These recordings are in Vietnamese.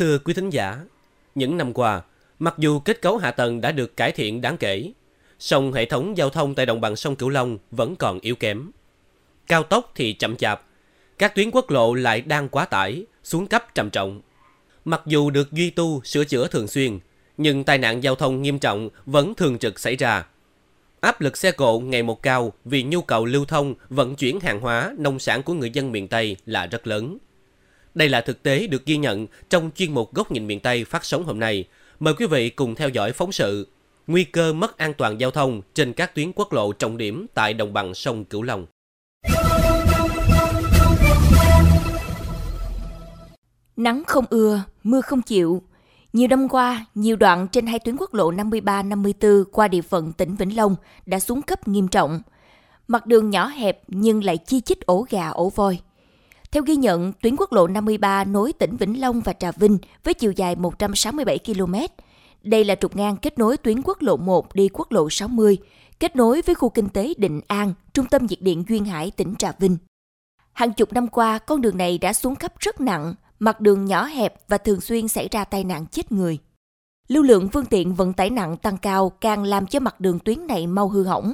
Thưa quý thính giả, những năm qua, mặc dù kết cấu hạ tầng đã được cải thiện đáng kể, song hệ thống giao thông tại đồng bằng sông Cửu Long vẫn còn yếu kém. Cao tốc thì chậm chạp, các tuyến quốc lộ lại đang quá tải, xuống cấp trầm trọng. Mặc dù được duy tu, sửa chữa thường xuyên, nhưng tai nạn giao thông nghiêm trọng vẫn thường trực xảy ra. Áp lực xe cộ ngày một cao vì nhu cầu lưu thông, vận chuyển hàng hóa, nông sản của người dân miền Tây là rất lớn. Đây là thực tế được ghi nhận trong chuyên mục Góc nhìn miền Tây phát sóng hôm nay. Mời quý vị cùng theo dõi phóng sự Nguy cơ mất an toàn giao thông trên các tuyến quốc lộ trọng điểm tại đồng bằng sông Cửu Long. Nắng không ưa, mưa không chịu. Nhiều năm qua, nhiều đoạn trên hai tuyến quốc lộ 53-54 qua địa phận tỉnh Vĩnh Long đã xuống cấp nghiêm trọng. Mặt đường nhỏ hẹp nhưng lại chi chít ổ gà ổ voi. Theo ghi nhận, tuyến quốc lộ 53 nối tỉnh Vĩnh Long và Trà Vinh với chiều dài 167 km. Đây là trục ngang kết nối tuyến quốc lộ 1 đi quốc lộ 60, kết nối với khu kinh tế Định An, trung tâm nhiệt điện Duyên Hải, tỉnh Trà Vinh. Hàng chục năm qua, con đường này đã xuống cấp rất nặng, mặt đường nhỏ hẹp và thường xuyên xảy ra tai nạn chết người. Lưu lượng phương tiện vận tải nặng tăng cao càng làm cho mặt đường tuyến này mau hư hỏng.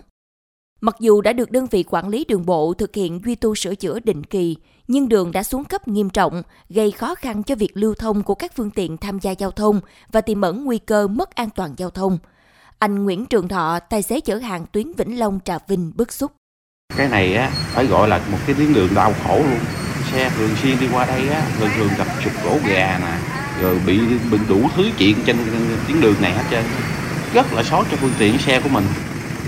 Mặc dù đã được đơn vị quản lý đường bộ thực hiện duy tu sửa chữa định kỳ, nhưng đường đã xuống cấp nghiêm trọng, gây khó khăn cho việc lưu thông của các phương tiện tham gia giao thông và tiềm ẩn nguy cơ mất an toàn giao thông. Anh Nguyễn Trường Thọ, tài xế chở hàng tuyến Vĩnh Long Trà Vinh bức xúc. Cái này á phải gọi là một cái tuyến đường đau khổ luôn. Xe thường xuyên đi qua đây á, thường thường gặp trục gỗ gà nè, rồi bị bị đủ thứ chuyện trên tuyến đường này hết trơn. Rất là xót cho phương tiện xe của mình.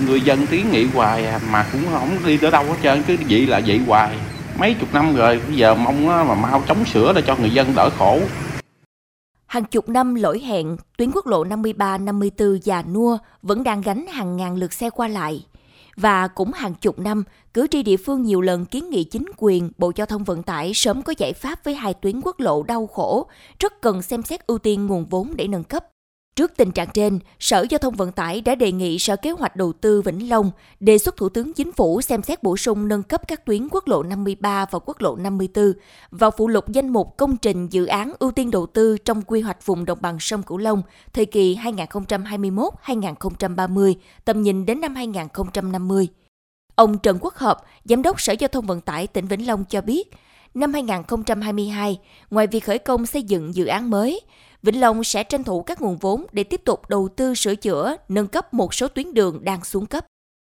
Người dân kiến nghị hoài à, mà cũng không đi tới đâu hết trơn, cứ vậy là vậy hoài mấy chục năm rồi bây giờ mong mà mau chống sửa để cho người dân đỡ khổ Hàng chục năm lỗi hẹn, tuyến quốc lộ 53-54 già nua vẫn đang gánh hàng ngàn lượt xe qua lại. Và cũng hàng chục năm, cử tri địa phương nhiều lần kiến nghị chính quyền, Bộ Giao thông Vận tải sớm có giải pháp với hai tuyến quốc lộ đau khổ, rất cần xem xét ưu tiên nguồn vốn để nâng cấp. Trước tình trạng trên, Sở Giao thông Vận tải đã đề nghị Sở Kế hoạch Đầu tư Vĩnh Long đề xuất Thủ tướng Chính phủ xem xét bổ sung nâng cấp các tuyến quốc lộ 53 và quốc lộ 54 vào phụ lục danh mục công trình dự án ưu tiên đầu tư trong quy hoạch vùng đồng bằng sông Cửu Long thời kỳ 2021-2030, tầm nhìn đến năm 2050. Ông Trần Quốc Hợp, Giám đốc Sở Giao thông Vận tải tỉnh Vĩnh Long cho biết, năm 2022, ngoài việc khởi công xây dựng dự án mới, Vĩnh Long sẽ tranh thủ các nguồn vốn để tiếp tục đầu tư sửa chữa, nâng cấp một số tuyến đường đang xuống cấp.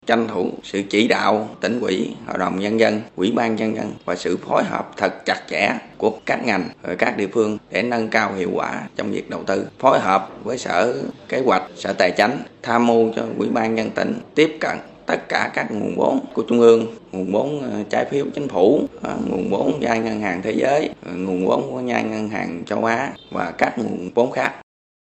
Tranh thủ sự chỉ đạo tỉnh ủy hội đồng nhân dân ủy ban nhân dân và sự phối hợp thật chặt chẽ của các ngành ở các địa phương để nâng cao hiệu quả trong việc đầu tư. Phối hợp với sở kế hoạch sở tài chính tham mưu cho ủy ban nhân tỉnh tiếp cận tất cả các nguồn vốn của trung ương nguồn vốn ờ, trái phiếu chính phủ ờ, nguồn vốn vay ngân hàng thế giới ờ, nguồn vốn của vay ngân hàng châu á và các nguồn vốn khác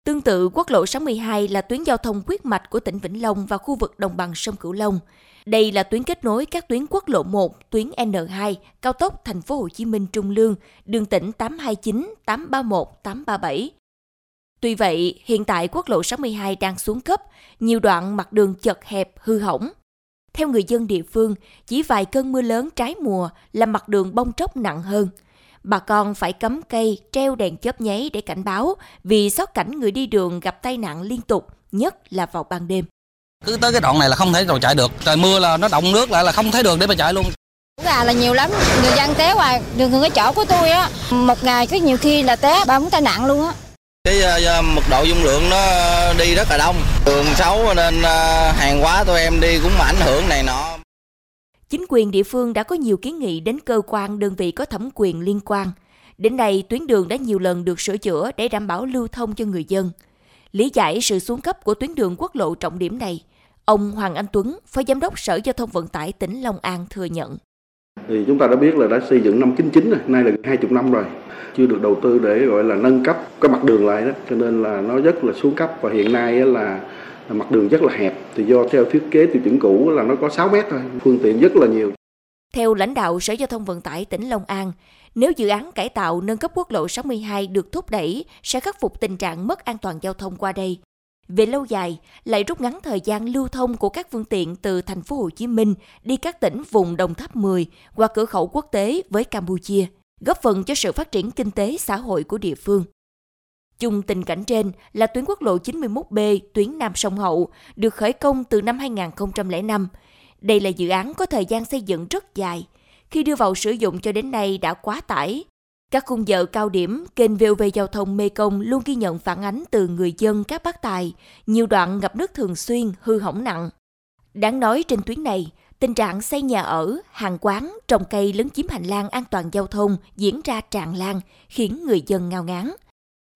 Tương tự, quốc lộ 62 là tuyến giao thông huyết mạch của tỉnh Vĩnh Long và khu vực đồng bằng sông Cửu Long. Đây là tuyến kết nối các tuyến quốc lộ 1, tuyến N2, cao tốc thành phố Hồ Chí Minh Trung Lương, đường tỉnh 829, 831, 837. Tuy vậy, hiện tại quốc lộ 62 đang xuống cấp, nhiều đoạn mặt đường chật hẹp, hư hỏng. Theo người dân địa phương, chỉ vài cơn mưa lớn trái mùa làm mặt đường bong tróc nặng hơn. Bà con phải cấm cây, treo đèn chớp nháy để cảnh báo vì sót cảnh người đi đường gặp tai nạn liên tục, nhất là vào ban đêm. Cứ tới cái đoạn này là không thể nào chạy được, trời mưa là nó động nước lại là không thấy đường để mà chạy luôn. Gà là nhiều lắm, người dân té hoài, đường cái chỗ của tôi á, một ngày có nhiều khi là té ba bốn tai nạn luôn á cái ờ, uh, mật độ dung lượng nó đi rất là đông. Đường xấu nên uh, hàng hóa tụi em đi cũng ảnh hưởng này nọ. Chính quyền địa phương đã có nhiều kiến nghị đến cơ quan đơn vị có thẩm quyền liên quan. Đến nay tuyến đường đã nhiều lần được sửa chữa để đảm bảo lưu thông cho người dân. Lý giải sự xuống cấp của tuyến đường quốc lộ trọng điểm này ông hoàng anh tuấn phó giám đốc sở giao thông vận tải tỉnh long an thừa nhận thì chúng ta đã biết là đã xây dựng năm 99 rồi, nay là 20 năm rồi. Chưa được đầu tư để gọi là nâng cấp cái mặt đường lại đó. Cho nên là nó rất là xuống cấp và hiện nay là mặt đường rất là hẹp. Thì do theo thiết kế tiêu chuẩn cũ là nó có 6 mét thôi phương tiện rất là nhiều. Theo lãnh đạo Sở Giao thông Vận tải tỉnh Long An, nếu dự án cải tạo nâng cấp quốc lộ 62 được thúc đẩy, sẽ khắc phục tình trạng mất an toàn giao thông qua đây. Về lâu dài, lại rút ngắn thời gian lưu thông của các phương tiện từ thành phố Hồ Chí Minh đi các tỉnh vùng Đồng Tháp 10 qua cửa khẩu quốc tế với Campuchia góp phần cho sự phát triển kinh tế xã hội của địa phương. Chung tình cảnh trên là tuyến quốc lộ 91B tuyến Nam Sông Hậu được khởi công từ năm 2005. Đây là dự án có thời gian xây dựng rất dài. Khi đưa vào sử dụng cho đến nay đã quá tải. Các khung giờ cao điểm, kênh VOV Giao thông Mê Công luôn ghi nhận phản ánh từ người dân các bác tài, nhiều đoạn ngập nước thường xuyên, hư hỏng nặng. Đáng nói trên tuyến này, tình trạng xây nhà ở, hàng quán, trồng cây lấn chiếm hành lang an toàn giao thông diễn ra tràn lan, khiến người dân ngao ngán.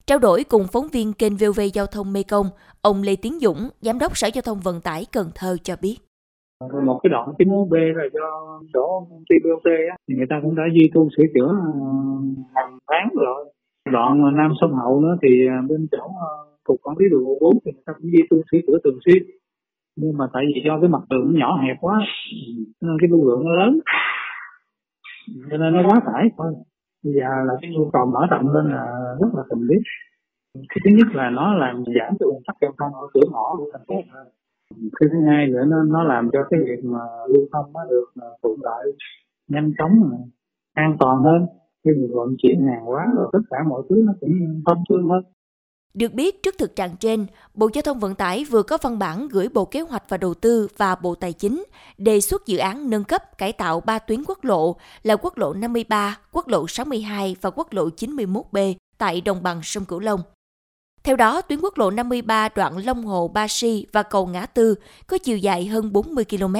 Trao đổi cùng phóng viên kênh VOV Giao thông Mê Công, ông Lê Tiến Dũng, Giám đốc Sở Giao thông Vận tải Cần Thơ cho biết. Một cái đoạn 91B là do chỗ công ty BOT á, thì người ta cũng đã duy tu sửa chữa ờ, hàng tháng rồi. Đoạn Nam Sông Hậu nữa thì ờ, bên chỗ ờ, cục quản lý đường bộ 4 thì người ta cũng duy tu sửa chữa thường xuyên. Nhưng mà tại vì do cái mặt đường nhỏ hẹp quá nên cái lưu lượng nó lớn. Cho nên nó quá tải. Thôi bây giờ là cái nhu cầu mở rộng lên là rất là cần thiết. Cái thứ nhất là nó làm giảm cái ủng tắc giao thông ở cửa ngõ của thành phố cái thứ hai nữa nó nó làm cho cái việc mà lưu thông nó được à, thuận lợi nhanh chóng à, an toàn hơn khi mình vận chuyển hàng hóa rồi tất cả mọi thứ nó cũng thông thương hơn được biết, trước thực trạng trên, Bộ Giao thông Vận tải vừa có văn bản gửi Bộ Kế hoạch và Đầu tư và Bộ Tài chính đề xuất dự án nâng cấp cải tạo ba tuyến quốc lộ là quốc lộ 53, quốc lộ 62 và quốc lộ 91B tại đồng bằng sông Cửu Long. Theo đó, tuyến quốc lộ 53 đoạn Long Hồ Ba Si và cầu Ngã Tư có chiều dài hơn 40 km.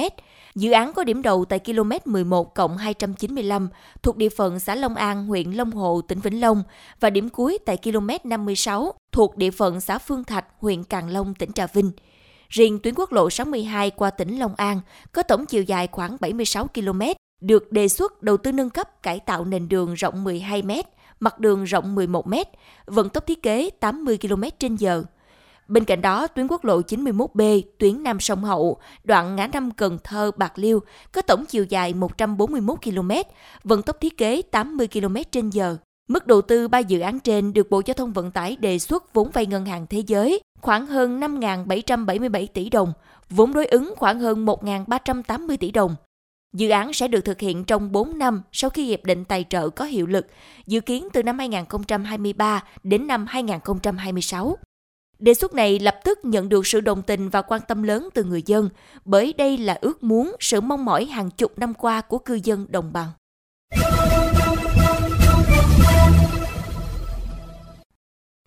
Dự án có điểm đầu tại km 11 cộng 295 thuộc địa phận xã Long An, huyện Long Hồ, tỉnh Vĩnh Long và điểm cuối tại km 56 thuộc địa phận xã Phương Thạch, huyện Càng Long, tỉnh Trà Vinh. Riêng tuyến quốc lộ 62 qua tỉnh Long An có tổng chiều dài khoảng 76 km, được đề xuất đầu tư nâng cấp cải tạo nền đường rộng 12 mét mặt đường rộng 11 m, vận tốc thiết kế 80 km h Bên cạnh đó, tuyến quốc lộ 91B, tuyến Nam Sông Hậu, đoạn ngã năm Cần Thơ, Bạc Liêu, có tổng chiều dài 141 km, vận tốc thiết kế 80 km h Mức đầu tư ba dự án trên được Bộ Giao thông Vận tải đề xuất vốn vay ngân hàng thế giới khoảng hơn 5.777 tỷ đồng, vốn đối ứng khoảng hơn 1.380 tỷ đồng. Dự án sẽ được thực hiện trong 4 năm sau khi hiệp định tài trợ có hiệu lực, dự kiến từ năm 2023 đến năm 2026. Đề xuất này lập tức nhận được sự đồng tình và quan tâm lớn từ người dân, bởi đây là ước muốn, sự mong mỏi hàng chục năm qua của cư dân đồng bằng.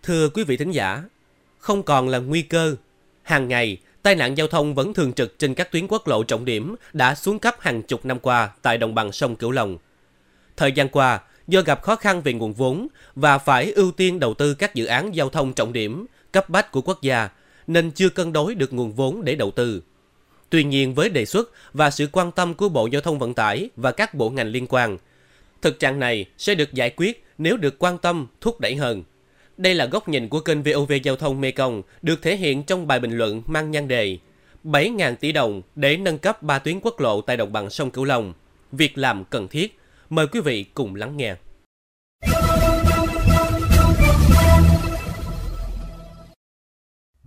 Thưa quý vị thính giả, không còn là nguy cơ. Hàng ngày, tai nạn giao thông vẫn thường trực trên các tuyến quốc lộ trọng điểm đã xuống cấp hàng chục năm qua tại đồng bằng sông Cửu Long. Thời gian qua, do gặp khó khăn về nguồn vốn và phải ưu tiên đầu tư các dự án giao thông trọng điểm, cấp bách của quốc gia, nên chưa cân đối được nguồn vốn để đầu tư. Tuy nhiên với đề xuất và sự quan tâm của Bộ Giao thông Vận tải và các bộ ngành liên quan, thực trạng này sẽ được giải quyết nếu được quan tâm, thúc đẩy hơn. Đây là góc nhìn của kênh VOV Giao thông Mekong được thể hiện trong bài bình luận mang nhan đề 7.000 tỷ đồng để nâng cấp 3 tuyến quốc lộ tại đồng bằng sông Cửu Long. Việc làm cần thiết. Mời quý vị cùng lắng nghe.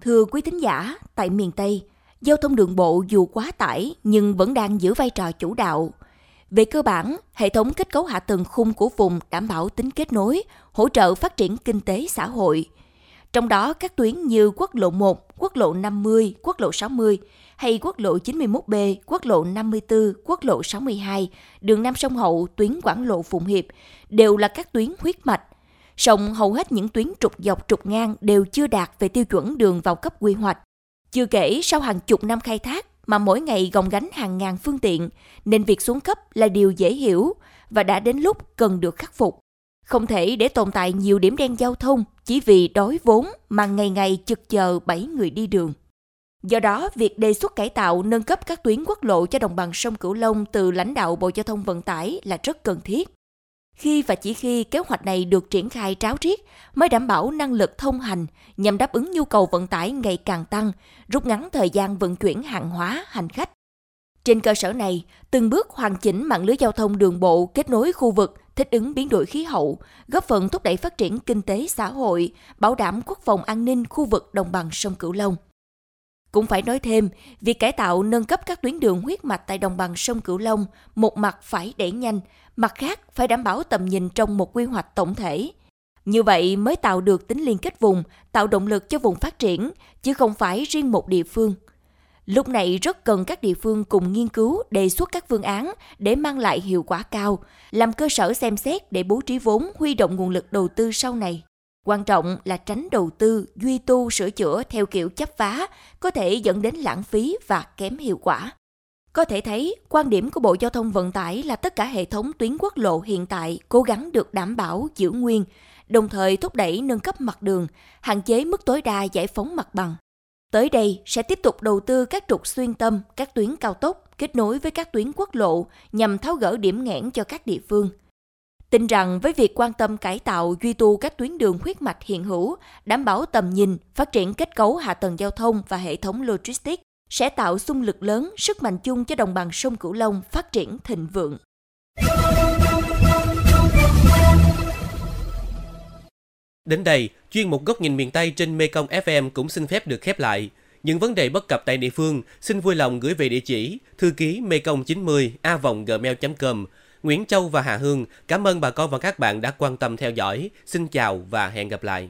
Thưa quý thính giả, tại miền Tây, giao thông đường bộ dù quá tải nhưng vẫn đang giữ vai trò chủ đạo. Về cơ bản, hệ thống kết cấu hạ tầng khung của vùng đảm bảo tính kết nối, hỗ trợ phát triển kinh tế xã hội. Trong đó các tuyến như quốc lộ 1, quốc lộ 50, quốc lộ 60 hay quốc lộ 91B, quốc lộ 54, quốc lộ 62, đường Nam Sông Hậu, tuyến Quảng lộ Phụng Hiệp đều là các tuyến huyết mạch. Song hầu hết những tuyến trục dọc trục ngang đều chưa đạt về tiêu chuẩn đường vào cấp quy hoạch. Chưa kể sau hàng chục năm khai thác mà mỗi ngày gồng gánh hàng ngàn phương tiện, nên việc xuống cấp là điều dễ hiểu và đã đến lúc cần được khắc phục. Không thể để tồn tại nhiều điểm đen giao thông chỉ vì đói vốn mà ngày ngày chực chờ bảy người đi đường. Do đó, việc đề xuất cải tạo nâng cấp các tuyến quốc lộ cho đồng bằng sông Cửu Long từ lãnh đạo Bộ Giao thông Vận tải là rất cần thiết. Khi và chỉ khi kế hoạch này được triển khai tráo riết mới đảm bảo năng lực thông hành nhằm đáp ứng nhu cầu vận tải ngày càng tăng, rút ngắn thời gian vận chuyển hàng hóa, hành khách. Trên cơ sở này, từng bước hoàn chỉnh mạng lưới giao thông đường bộ kết nối khu vực, thích ứng biến đổi khí hậu, góp phần thúc đẩy phát triển kinh tế xã hội, bảo đảm quốc phòng an ninh khu vực đồng bằng sông Cửu Long. Cũng phải nói thêm, việc cải tạo nâng cấp các tuyến đường huyết mạch tại đồng bằng sông Cửu Long một mặt phải đẩy nhanh, mặt khác phải đảm bảo tầm nhìn trong một quy hoạch tổng thể. Như vậy mới tạo được tính liên kết vùng, tạo động lực cho vùng phát triển, chứ không phải riêng một địa phương. Lúc này rất cần các địa phương cùng nghiên cứu, đề xuất các phương án để mang lại hiệu quả cao, làm cơ sở xem xét để bố trí vốn huy động nguồn lực đầu tư sau này. Quan trọng là tránh đầu tư, duy tu, sửa chữa theo kiểu chấp phá, có thể dẫn đến lãng phí và kém hiệu quả. Có thể thấy, quan điểm của Bộ Giao thông Vận tải là tất cả hệ thống tuyến quốc lộ hiện tại cố gắng được đảm bảo giữ nguyên, đồng thời thúc đẩy nâng cấp mặt đường, hạn chế mức tối đa giải phóng mặt bằng. Tới đây sẽ tiếp tục đầu tư các trục xuyên tâm, các tuyến cao tốc kết nối với các tuyến quốc lộ nhằm tháo gỡ điểm nghẽn cho các địa phương. Tin rằng với việc quan tâm cải tạo duy tu các tuyến đường huyết mạch hiện hữu, đảm bảo tầm nhìn, phát triển kết cấu hạ tầng giao thông và hệ thống logistics sẽ tạo xung lực lớn, sức mạnh chung cho đồng bằng sông Cửu Long phát triển thịnh vượng. Đến đây, chuyên mục góc nhìn miền Tây trên Mekong FM cũng xin phép được khép lại. Những vấn đề bất cập tại địa phương xin vui lòng gửi về địa chỉ thư ký mekong 90 a vòng gmail.com. Nguyễn Châu và Hà Hương cảm ơn bà con và các bạn đã quan tâm theo dõi. Xin chào và hẹn gặp lại.